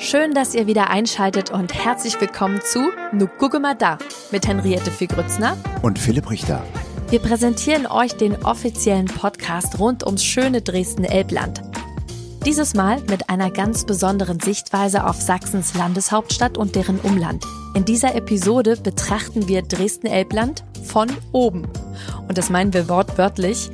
Schön, dass ihr wieder einschaltet und herzlich willkommen zu Nu gucke mal da mit Henriette Figrützner und Philipp Richter. Wir präsentieren euch den offiziellen Podcast rund ums schöne Dresden-Elbland. Dieses Mal mit einer ganz besonderen Sichtweise auf Sachsens Landeshauptstadt und deren Umland. In dieser Episode betrachten wir Dresden-Elbland von oben. Und das meinen wir wortwörtlich.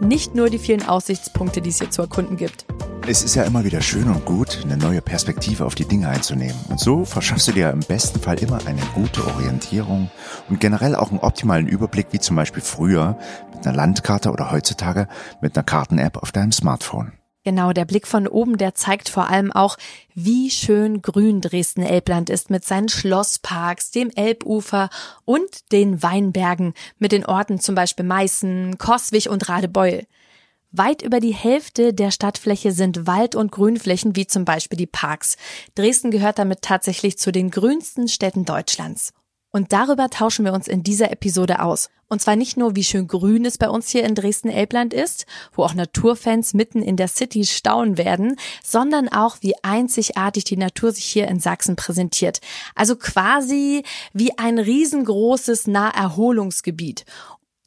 Nicht nur die vielen Aussichtspunkte, die es hier zu erkunden gibt. Es ist ja immer wieder schön und gut, eine neue Perspektive auf die Dinge einzunehmen. Und so verschaffst du dir im besten Fall immer eine gute Orientierung und generell auch einen optimalen Überblick, wie zum Beispiel früher mit einer Landkarte oder heutzutage mit einer Karten-App auf deinem Smartphone. Genau, der Blick von oben, der zeigt vor allem auch, wie schön grün Dresden-Elbland ist mit seinen Schlossparks, dem Elbufer und den Weinbergen mit den Orten zum Beispiel Meißen, Koswig und Radebeul. Weit über die Hälfte der Stadtfläche sind Wald- und Grünflächen, wie zum Beispiel die Parks. Dresden gehört damit tatsächlich zu den grünsten Städten Deutschlands. Und darüber tauschen wir uns in dieser Episode aus. Und zwar nicht nur, wie schön grün es bei uns hier in Dresden-Elbland ist, wo auch Naturfans mitten in der City staunen werden, sondern auch, wie einzigartig die Natur sich hier in Sachsen präsentiert. Also quasi wie ein riesengroßes Naherholungsgebiet.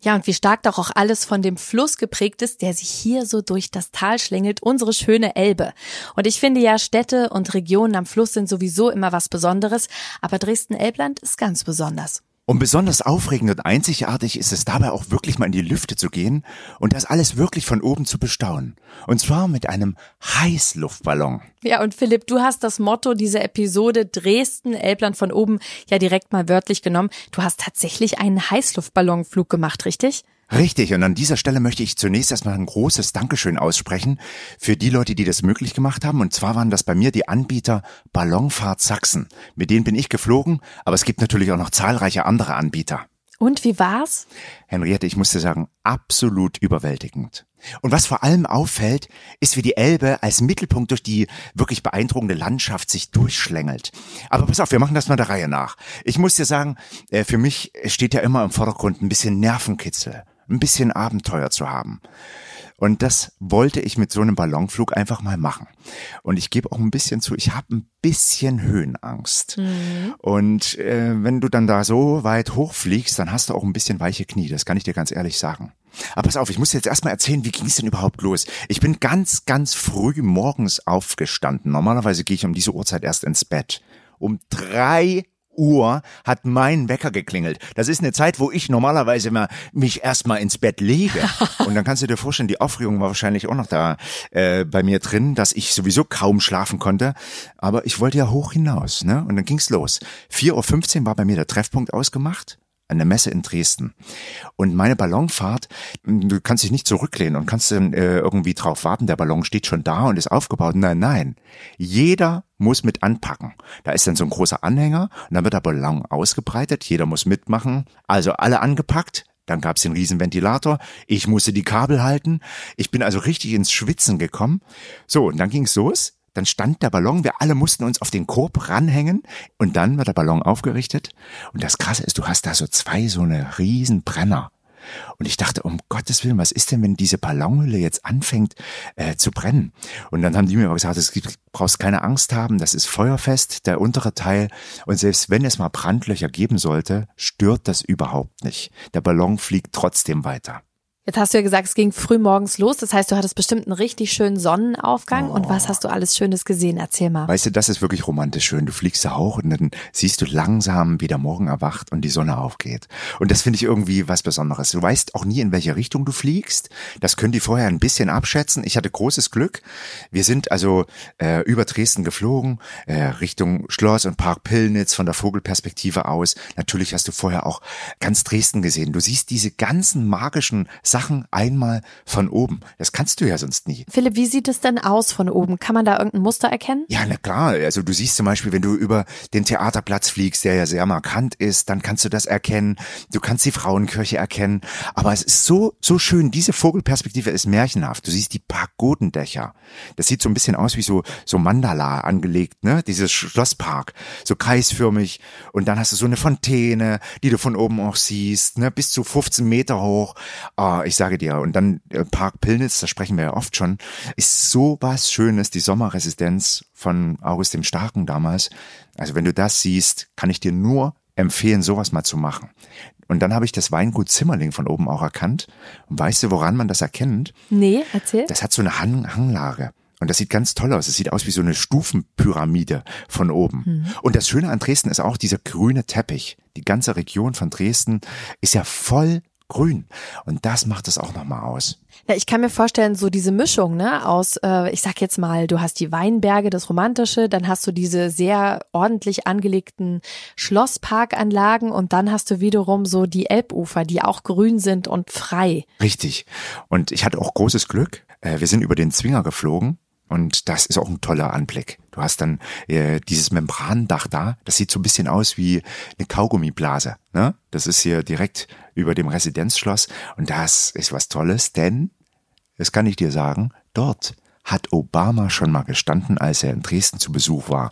Ja, und wie stark doch auch alles von dem Fluss geprägt ist, der sich hier so durch das Tal schlängelt, unsere schöne Elbe. Und ich finde ja, Städte und Regionen am Fluss sind sowieso immer was Besonderes, aber Dresden-Elbland ist ganz besonders. Und besonders aufregend und einzigartig ist es dabei auch wirklich mal in die Lüfte zu gehen und das alles wirklich von oben zu bestaunen. Und zwar mit einem Heißluftballon. Ja, und Philipp, du hast das Motto dieser Episode Dresden, Elbland von oben ja direkt mal wörtlich genommen. Du hast tatsächlich einen Heißluftballonflug gemacht, richtig? Richtig, und an dieser Stelle möchte ich zunächst erstmal ein großes Dankeschön aussprechen für die Leute, die das möglich gemacht haben. Und zwar waren das bei mir die Anbieter Ballonfahrt Sachsen. Mit denen bin ich geflogen, aber es gibt natürlich auch noch zahlreiche andere Anbieter. Und wie war's? Henriette, ich musste sagen, absolut überwältigend. Und was vor allem auffällt, ist, wie die Elbe als Mittelpunkt durch die wirklich beeindruckende Landschaft sich durchschlängelt. Aber pass auf, wir machen das mal der Reihe nach. Ich muss dir sagen, äh, für mich steht ja immer im Vordergrund ein bisschen Nervenkitzel ein bisschen Abenteuer zu haben. Und das wollte ich mit so einem Ballonflug einfach mal machen. Und ich gebe auch ein bisschen zu, ich habe ein bisschen Höhenangst. Mhm. Und äh, wenn du dann da so weit hochfliegst, dann hast du auch ein bisschen weiche Knie. Das kann ich dir ganz ehrlich sagen. Aber pass auf, ich muss dir jetzt erstmal erzählen, wie ging es denn überhaupt los? Ich bin ganz, ganz früh morgens aufgestanden. Normalerweise gehe ich um diese Uhrzeit erst ins Bett. Um drei Uhr hat mein Wecker geklingelt. Das ist eine Zeit, wo ich normalerweise immer mich erstmal ins Bett lege. Und dann kannst du dir vorstellen, die Aufregung war wahrscheinlich auch noch da äh, bei mir drin, dass ich sowieso kaum schlafen konnte. Aber ich wollte ja hoch hinaus. Ne? Und dann ging's los. 4.15 Uhr war bei mir der Treffpunkt ausgemacht an der Messe in Dresden. Und meine Ballonfahrt, du kannst dich nicht zurücklehnen und kannst dann äh, irgendwie drauf warten, der Ballon steht schon da und ist aufgebaut. Nein, nein. Jeder muss mit anpacken. Da ist dann so ein großer Anhänger und dann wird der Ballon ausgebreitet, jeder muss mitmachen. Also alle angepackt, dann gab's den riesen Ventilator. Ich musste die Kabel halten. Ich bin also richtig ins Schwitzen gekommen. So, und dann ging's los. Dann stand der Ballon, wir alle mussten uns auf den Korb ranhängen und dann wird der Ballon aufgerichtet. Und das Krasse ist, du hast da so zwei so eine riesen Brenner. Und ich dachte, um Gottes Willen, was ist denn, wenn diese Ballonhülle jetzt anfängt äh, zu brennen? Und dann haben die mir aber gesagt, es gibt, brauchst keine Angst haben, das ist feuerfest, der untere Teil. Und selbst wenn es mal Brandlöcher geben sollte, stört das überhaupt nicht. Der Ballon fliegt trotzdem weiter. Jetzt hast du ja gesagt, es ging früh morgens los. Das heißt, du hattest bestimmt einen richtig schönen Sonnenaufgang. Oh. Und was hast du alles Schönes gesehen? Erzähl mal. Weißt du, das ist wirklich romantisch schön. Du fliegst da hoch und dann siehst du langsam, wie der Morgen erwacht und die Sonne aufgeht. Und das finde ich irgendwie was Besonderes. Du weißt auch nie, in welche Richtung du fliegst. Das können die vorher ein bisschen abschätzen. Ich hatte großes Glück. Wir sind also äh, über Dresden geflogen, äh, Richtung Schloss und Park Pillnitz von der Vogelperspektive aus. Natürlich hast du vorher auch ganz Dresden gesehen. Du siehst diese ganzen magischen Sachen einmal von oben. Das kannst du ja sonst nie. Philipp, wie sieht es denn aus von oben? Kann man da irgendein Muster erkennen? Ja, na klar. Also du siehst zum Beispiel, wenn du über den Theaterplatz fliegst, der ja sehr markant ist, dann kannst du das erkennen. Du kannst die Frauenkirche erkennen. Aber es ist so, so schön. Diese Vogelperspektive ist märchenhaft. Du siehst die Pagodendächer. Das sieht so ein bisschen aus wie so, so Mandala angelegt, ne? Dieses Schlosspark. So kreisförmig. Und dann hast du so eine Fontäne, die du von oben auch siehst, ne? Bis zu 15 Meter hoch. Ich sage dir, und dann äh, Park Pillnitz, da sprechen wir ja oft schon, ist so was Schönes, die Sommerresidenz von August dem Starken damals. Also wenn du das siehst, kann ich dir nur empfehlen, sowas mal zu machen. Und dann habe ich das Weingut Zimmerling von oben auch erkannt. Und weißt du, woran man das erkennt? Nee, erzähl. Das hat so eine Hang Hanglage. Und das sieht ganz toll aus. Es sieht aus wie so eine Stufenpyramide von oben. Mhm. Und das Schöne an Dresden ist auch dieser grüne Teppich. Die ganze Region von Dresden ist ja voll grün. Und das macht es auch nochmal aus. Ja, ich kann mir vorstellen, so diese Mischung, ne, aus, äh, ich sag jetzt mal, du hast die Weinberge, das Romantische, dann hast du diese sehr ordentlich angelegten Schlossparkanlagen und dann hast du wiederum so die Elbufer, die auch grün sind und frei. Richtig. Und ich hatte auch großes Glück. Äh, wir sind über den Zwinger geflogen und das ist auch ein toller Anblick. Du hast dann äh, dieses Membrandach da, das sieht so ein bisschen aus wie eine Kaugummiblase. Ne? Das ist hier direkt über dem Residenzschloss und das ist was Tolles, denn, das kann ich dir sagen, dort hat Obama schon mal gestanden, als er in Dresden zu Besuch war.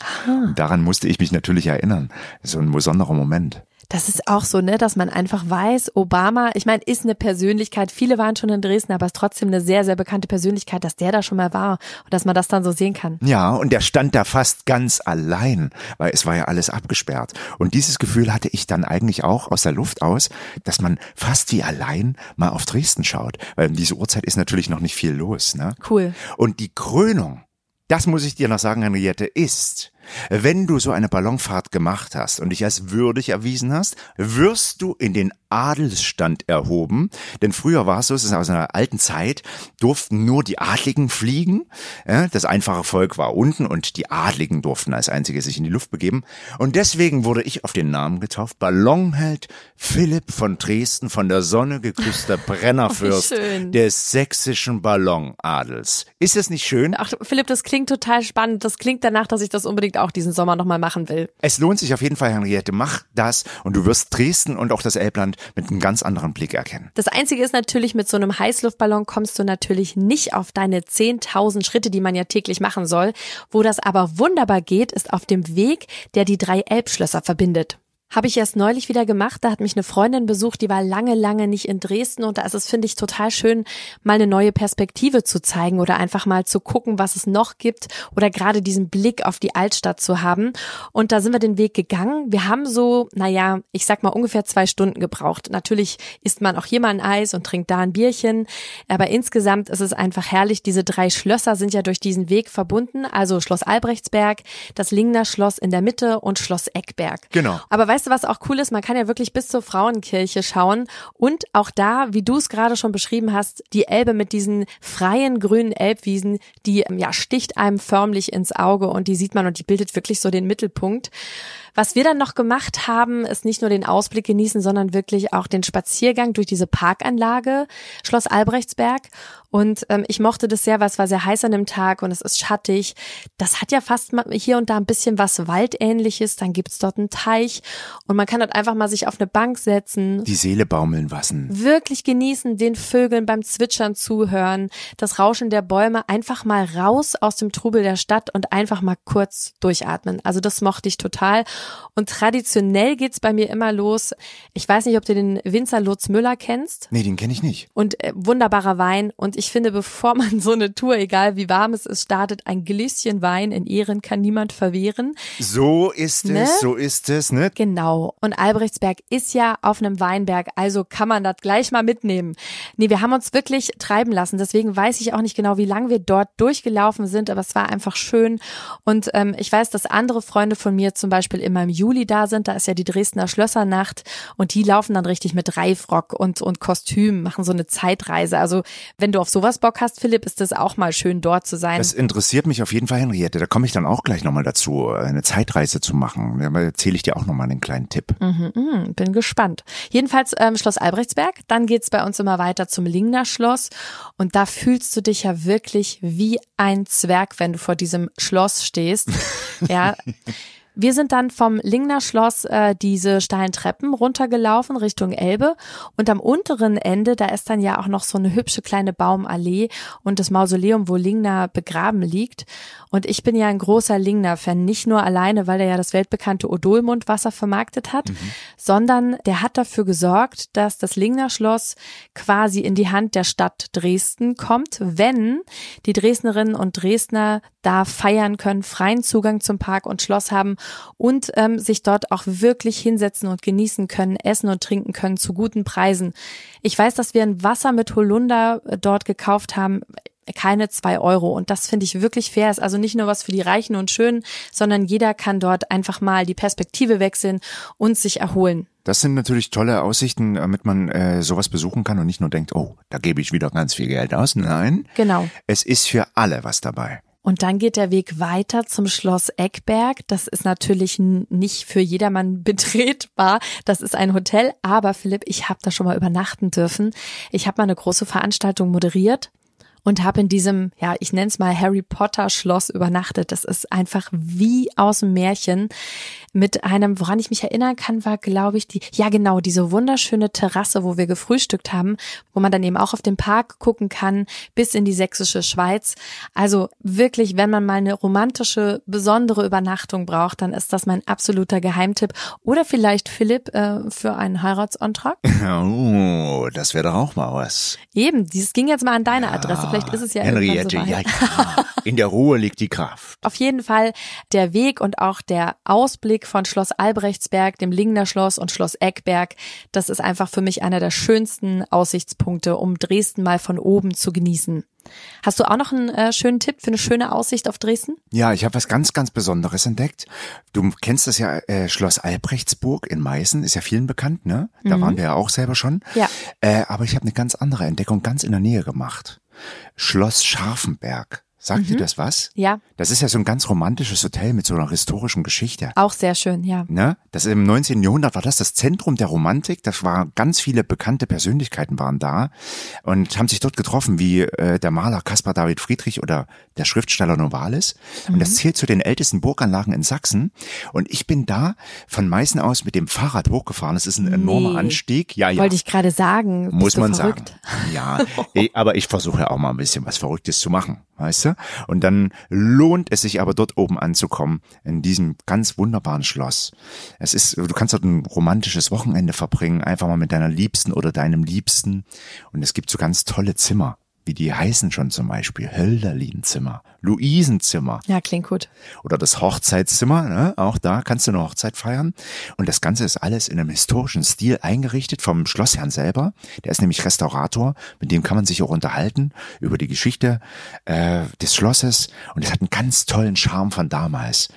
Daran musste ich mich natürlich erinnern. So ein besonderer Moment. Das ist auch so, ne, dass man einfach weiß, Obama, ich meine, ist eine Persönlichkeit, viele waren schon in Dresden, aber ist trotzdem eine sehr, sehr bekannte Persönlichkeit, dass der da schon mal war und dass man das dann so sehen kann. Ja, und der stand da fast ganz allein, weil es war ja alles abgesperrt. Und dieses Gefühl hatte ich dann eigentlich auch aus der Luft aus, dass man fast wie allein mal auf Dresden schaut, weil um diese Uhrzeit ist natürlich noch nicht viel los, ne? Cool. Und die Krönung, das muss ich dir noch sagen, Henriette, ist, wenn du so eine Ballonfahrt gemacht hast und dich als würdig erwiesen hast, wirst du in den Adelsstand erhoben. Denn früher war es so, es ist aus einer alten Zeit, durften nur die Adligen fliegen. Das einfache Volk war unten und die Adligen durften als einzige sich in die Luft begeben. Und deswegen wurde ich auf den Namen getauft. Ballonheld Philipp von Dresden von der Sonne geküsster Brennerfürst Oh, des sächsischen Ballonadels. Ist es nicht schön? Ach, Philipp, das klingt total spannend. Das klingt danach, dass ich das unbedingt auch diesen Sommer nochmal machen will. Es lohnt sich auf jeden Fall, Henriette. Mach das und du wirst Dresden und auch das Elbland mit einem ganz anderen Blick erkennen. Das Einzige ist natürlich, mit so einem Heißluftballon kommst du natürlich nicht auf deine 10.000 Schritte, die man ja täglich machen soll. Wo das aber wunderbar geht, ist auf dem Weg, der die drei Elbschlösser verbindet. Habe ich erst neulich wieder gemacht. Da hat mich eine Freundin besucht, die war lange, lange nicht in Dresden und da ist es, finde ich, total schön, mal eine neue Perspektive zu zeigen oder einfach mal zu gucken, was es noch gibt oder gerade diesen Blick auf die Altstadt zu haben. Und da sind wir den Weg gegangen. Wir haben so, naja, ich sag mal ungefähr zwei Stunden gebraucht. Natürlich isst man auch hier mal ein Eis und trinkt da ein Bierchen. Aber insgesamt ist es einfach herrlich. Diese drei Schlösser sind ja durch diesen Weg verbunden. Also Schloss Albrechtsberg, das Lingner Schloss in der Mitte und Schloss Eckberg. Genau. Aber weißt du, was auch cool ist? Man kann ja wirklich bis zur Frauenkirche schauen und auch da, wie du es gerade schon beschrieben hast, die Elbe mit diesen freien grünen Elbwiesen, die ja sticht einem förmlich ins Auge und die sieht man und die bildet wirklich so den Mittelpunkt. Was wir dann noch gemacht haben, ist nicht nur den Ausblick genießen, sondern wirklich auch den Spaziergang durch diese Parkanlage Schloss Albrechtsberg. Und ähm, ich mochte das sehr, weil es war sehr heiß an dem Tag und es ist schattig. Das hat ja fast hier und da ein bisschen was Waldähnliches. Dann gibt's dort einen Teich und man kann dort einfach mal sich auf eine Bank setzen. Die Seele baumeln lassen. Wirklich genießen, den Vögeln beim Zwitschern zuhören, das Rauschen der Bäume, einfach mal raus aus dem Trubel der Stadt und einfach mal kurz durchatmen. Also das mochte ich total. Und traditionell geht's bei mir immer los. Ich weiß nicht, ob du den Winzer Lutz Müller kennst. Nee, den kenne ich nicht. Und äh, wunderbarer Wein. Und ich finde, bevor man so eine Tour, egal wie warm es ist, startet, ein Gläschen Wein in Ehren kann niemand verwehren. So ist Ne? es, so ist es, ne? Genau. Und Albrechtsberg ist ja auf einem Weinberg, also kann man das gleich mal mitnehmen. Nee, wir haben uns wirklich treiben lassen. Deswegen weiß ich auch nicht genau, wie lange wir dort durchgelaufen sind, aber es war einfach schön. Und ähm, ich weiß, dass andere Freunde von mir zum Beispiel immer im Juli da sind. Da ist ja die Dresdner Schlössernacht und die laufen dann richtig mit Reifrock und, und Kostüm, machen so eine Zeitreise. Also wenn du auf sowas Bock hast, Philipp, ist es auch mal schön dort zu sein. Das interessiert mich auf jeden Fall, Henriette. Da komme ich dann auch gleich nochmal dazu, eine Zeitreise zu machen. Da erzähle ich dir auch nochmal einen kleinen Tipp. Mhm, bin gespannt. Jedenfalls ähm, Schloss Albrechtsberg. Dann geht's bei uns immer weiter zum Lingner Schloss. Und da fühlst du dich ja wirklich wie ein Zwerg, wenn du vor diesem Schloss stehst. ja. Wir sind dann vom Lingner Schloss äh, diese steilen Treppen runtergelaufen Richtung Elbe und am unteren Ende, da ist dann ja auch noch so eine hübsche kleine Baumallee und das Mausoleum, wo Lingner begraben liegt. Und ich bin ja ein großer Lingner-Fan, nicht nur alleine, weil er ja das weltbekannte Odolmundwasser vermarktet hat, mhm. sondern der hat dafür gesorgt, dass das Lingner Schloss quasi in die Hand der Stadt Dresden kommt, wenn die Dresdnerinnen und Dresdner da feiern können, freien Zugang zum Park und Schloss haben und ähm, sich dort auch wirklich hinsetzen und genießen können, essen und trinken können zu guten Preisen. Ich weiß, dass wir ein Wasser mit Holunder äh, dort gekauft haben keine zwei Euro. Und das finde ich wirklich fair. Ist also nicht nur was für die Reichen und Schönen, sondern jeder kann dort einfach mal die Perspektive wechseln und sich erholen. Das sind natürlich tolle Aussichten, damit man äh, sowas besuchen kann und nicht nur denkt, oh, da gebe ich wieder ganz viel Geld aus. Nein. Genau. Es ist für alle was dabei. Und dann geht der Weg weiter zum Schloss Eckberg. Das ist natürlich nicht für jedermann betretbar. Das ist ein Hotel. Aber Philipp, ich habe da schon mal übernachten dürfen. Ich habe mal eine große Veranstaltung moderiert und habe in diesem, ja, ich nenne es mal Harry Potter Schloss übernachtet. Das ist einfach wie aus dem Märchen mit einem, woran ich mich erinnern kann, war, glaube ich, die, ja genau, diese wunderschöne Terrasse, wo wir gefrühstückt haben, wo man dann eben auch auf den Park gucken kann, bis in die sächsische Schweiz. Also wirklich, wenn man mal eine romantische, besondere Übernachtung braucht, dann ist das mein absoluter Geheimtipp. Oder vielleicht Philipp äh, für einen Heiratsantrag. Oh, das wäre doch auch mal was. Eben, dieses ging jetzt mal an deine Adresse. Vielleicht ist es ja Henriette, so ja, ja. In der Ruhe liegt die Kraft. Auf jeden Fall der Weg und auch der Ausblick von Schloss Albrechtsberg, dem Lingner Schloss und Schloss Eckberg, das ist einfach für mich einer der schönsten Aussichtspunkte, um Dresden mal von oben zu genießen. Hast du auch noch einen äh, schönen Tipp für eine schöne Aussicht auf Dresden? Ja, ich habe was ganz, ganz Besonderes entdeckt. Du kennst das ja, äh, Schloss Albrechtsburg in Meißen, ist ja vielen bekannt, ne? Da mhm. waren wir ja auch selber schon. Ja. Äh, aber ich habe eine ganz andere Entdeckung ganz in der Nähe gemacht. Schloss Scharfenberg. Sagt mhm. dir das was? Ja. Das ist ja so ein ganz romantisches Hotel mit so einer historischen Geschichte. Auch sehr schön, ja. Ne? Das im 19. Jahrhundert war das das Zentrum der Romantik. Das war ganz viele bekannte Persönlichkeiten waren da und haben sich dort getroffen, wie äh, der Maler Caspar David Friedrich oder der Schriftsteller Novalis. Mhm. Und das mhm. zählt zu den ältesten Burganlagen in Sachsen. Und ich bin da von Meißen aus mit dem Fahrrad hochgefahren. Das ist ein enormer nee. Anstieg. Ja, ja. Wollte ich gerade sagen. Muss man verrückt? sagen. Ja, aber ich versuche ja auch mal ein bisschen was Verrücktes zu machen weißt du? Und dann lohnt es sich aber dort oben anzukommen, in diesem ganz wunderbaren Schloss. Es ist, du kannst dort ein romantisches Wochenende verbringen, einfach mal mit deiner Liebsten oder deinem Liebsten. Und es gibt so ganz tolle Zimmer wie die heißen schon zum Beispiel, Hölderlinzimmer, Luisenzimmer. Ja, klingt gut. Oder das Hochzeitszimmer, ne? auch da kannst du eine Hochzeit feiern. Und das Ganze ist alles in einem historischen Stil eingerichtet vom Schlossherrn selber. Der ist nämlich Restaurator, mit dem kann man sich auch unterhalten über die Geschichte äh, des Schlosses. Und es hat einen ganz tollen Charme von damals.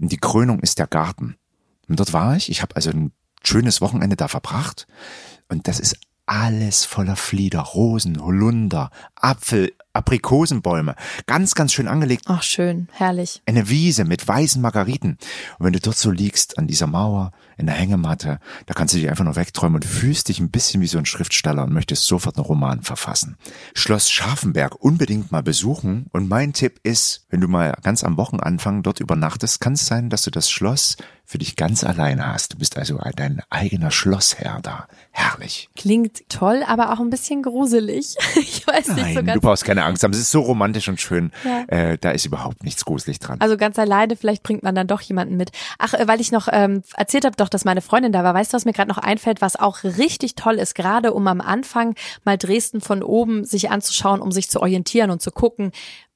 Und die Krönung ist der Garten. Und dort war ich. Ich habe also ein schönes Wochenende da verbracht. Und das ist alles voller Flieder, Rosen, Holunder, Apfel, Aprikosenbäume. Ganz, ganz schön angelegt. Ach, schön, herrlich. Eine Wiese mit weißen Margariten. Und wenn du dort so liegst, an dieser Mauer, in der Hängematte, da kannst du dich einfach nur wegträumen und fühlst dich ein bisschen wie so ein Schriftsteller und möchtest sofort einen Roman verfassen. Schloss Scharfenberg unbedingt mal besuchen. Und mein Tipp ist, wenn du mal ganz am Wochenanfang dort übernachtest, kann es sein, dass du das Schloss für dich ganz alleine hast. Du bist also dein eigener Schlossherr da. Herrlich. Klingt toll, aber auch ein bisschen gruselig. Ich weiß Nein, nicht so ganz. Du brauchst keine Angst haben. Es ist so romantisch und schön. Ja. Äh, da ist überhaupt nichts gruselig dran. Also ganz alleine, vielleicht bringt man dann doch jemanden mit. Ach, äh, weil ich noch ähm, erzählt habe, doch, dass meine Freundin da war. Weißt du, was mir gerade noch einfällt, was auch richtig toll ist, gerade um am Anfang mal Dresden von oben sich anzuschauen, um sich zu orientieren und zu gucken,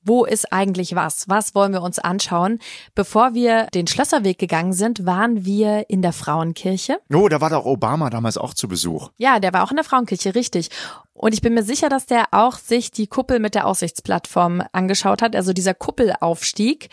wo ist eigentlich was? Was wollen wir uns anschauen? Bevor wir den Schlösserweg gegangen sind, waren wir in der Frauenkirche. Oh, da war doch Obama damals auch zu Besuch. Ja, der war auch in der Frauenkirche, richtig. Und ich bin mir sicher, dass der auch sich die Kuppel mit der Aussichtsplattform angeschaut hat, also dieser Kuppelaufstieg.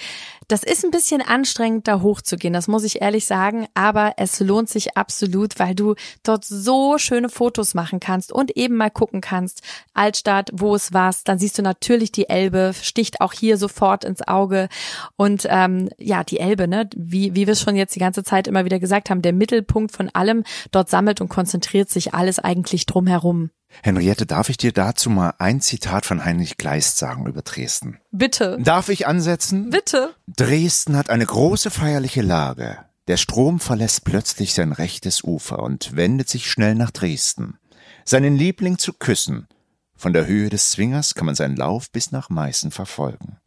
Das ist ein bisschen anstrengend, da hochzugehen, das muss ich ehrlich sagen, aber es lohnt sich absolut, weil du dort so schöne Fotos machen kannst und eben mal gucken kannst, Altstadt, wo es war, dann siehst du natürlich die Elbe, Stich sticht auch hier sofort ins Auge. Und ähm, ja, die Elbe, ne, wie, wie wir es schon jetzt die ganze Zeit immer wieder gesagt haben, der Mittelpunkt von allem, dort sammelt und konzentriert sich alles eigentlich drumherum. Henriette, darf ich dir dazu mal ein Zitat von Heinrich Kleist sagen über Dresden? Bitte. Darf ich ansetzen? Bitte. Dresden hat eine große feierliche Lage. Der Strom verlässt plötzlich sein rechtes Ufer und wendet sich schnell nach Dresden. Seinen Liebling zu küssen. Von der Höhe des Zwingers kann man seinen Lauf bis nach Meißen verfolgen.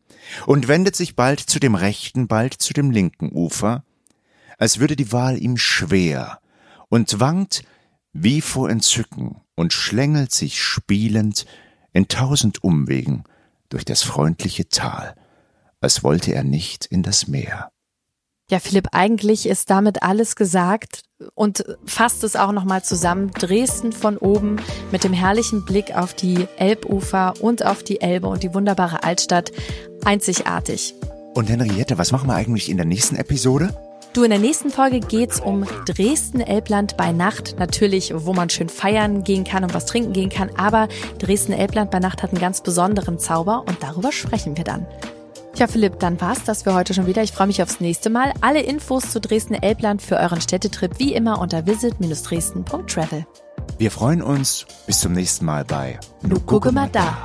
Und wendet sich bald zu dem rechten, bald zu dem linken Ufer, als würde die Wahl ihm schwer und wankt wie vor Entzücken und schlängelt sich spielend in tausend Umwegen durch das freundliche Tal, als wollte er nicht in das Meer. Ja, Philipp, eigentlich ist damit alles gesagt und fasst es auch nochmal zusammen. Dresden von oben mit dem herrlichen Blick auf die Elbufer und auf die Elbe und die wunderbare Altstadt. Einzigartig. Und Henriette, was machen wir eigentlich in der nächsten Episode? Du, in der nächsten Folge geht's um Dresden-Elbland bei Nacht. Natürlich, wo man schön feiern gehen kann und was trinken gehen kann. Aber Dresden-Elbland bei Nacht hat einen ganz besonderen Zauber und darüber sprechen wir dann. Ja, Philipp, dann war's das für heute schon wieder. Ich freue mich aufs nächste Mal. Alle Infos zu Dresden-Elbland für euren Städtetrip wie immer unter visit-dresden.travel. Wir freuen uns. Bis zum nächsten Mal bei Nu gucke mal da.